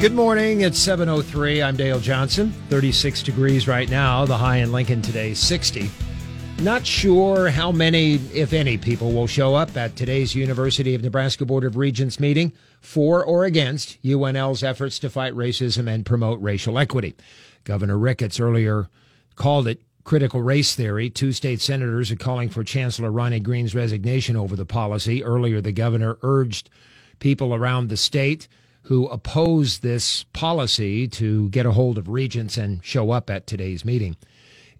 Good morning. It's 7:03. I'm Dale Johnson. 36 degrees right now. The high in Lincoln today 60. Not sure how many, if any, people will show up at today's University of Nebraska Board of Regents meeting for or against UNL's efforts to fight racism and promote racial equity. Governor Ricketts earlier called it critical race theory. Two state senators are calling for Chancellor Ronnie Green's resignation over the policy. Earlier, the governor urged people around the state who oppose this policy to get a hold of regents and show up at today's meeting.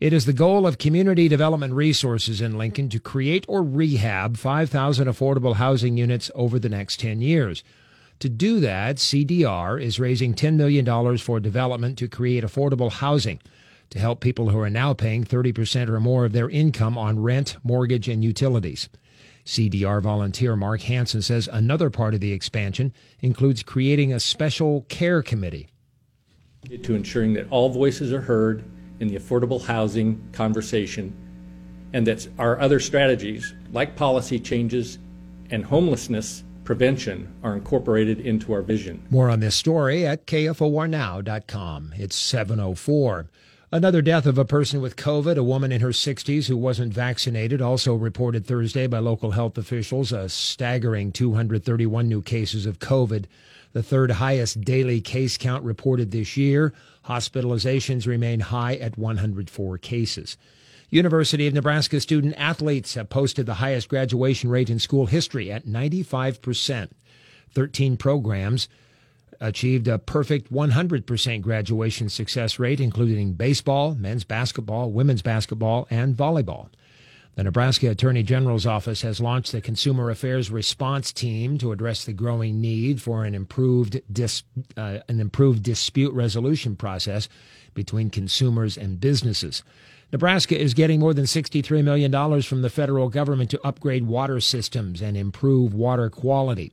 It is the goal of Community Development Resources in Lincoln to create or rehab 5,000 affordable housing units over the next 10 years. To do that, CDR is raising $10 million for development to create affordable housing to help people who are now paying 30% or more of their income on rent, mortgage, and utilities. CDR volunteer Mark Hansen says another part of the expansion includes creating a special care committee. To ensuring that all voices are heard in the affordable housing conversation and that our other strategies, like policy changes and homelessness prevention, are incorporated into our vision. More on this story at KFORnow.com. It's 704. Another death of a person with COVID, a woman in her 60s who wasn't vaccinated, also reported Thursday by local health officials. A staggering 231 new cases of COVID, the third highest daily case count reported this year. Hospitalizations remain high at 104 cases. University of Nebraska student athletes have posted the highest graduation rate in school history at 95%. 13 programs achieved a perfect 100% graduation success rate, including baseball, men's basketball, women's basketball, and volleyball. The Nebraska Attorney General's office has launched the Consumer Affairs Response Team to address the growing need for an improved dis, uh, an improved dispute resolution process between consumers and businesses. Nebraska is getting more than $63 million from the federal government to upgrade water systems and improve water quality.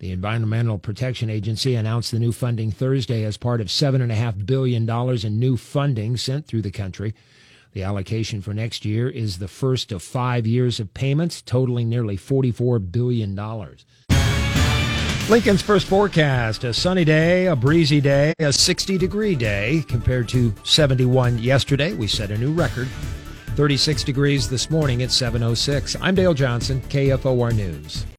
The Environmental Protection Agency announced the new funding Thursday as part of $7.5 billion in new funding sent through the country. The allocation for next year is the first of five years of payments, totaling nearly $44 billion. Lincoln's first forecast a sunny day, a breezy day, a 60 degree day compared to 71 yesterday. We set a new record. 36 degrees this morning at 706. I'm Dale Johnson, KFOR News.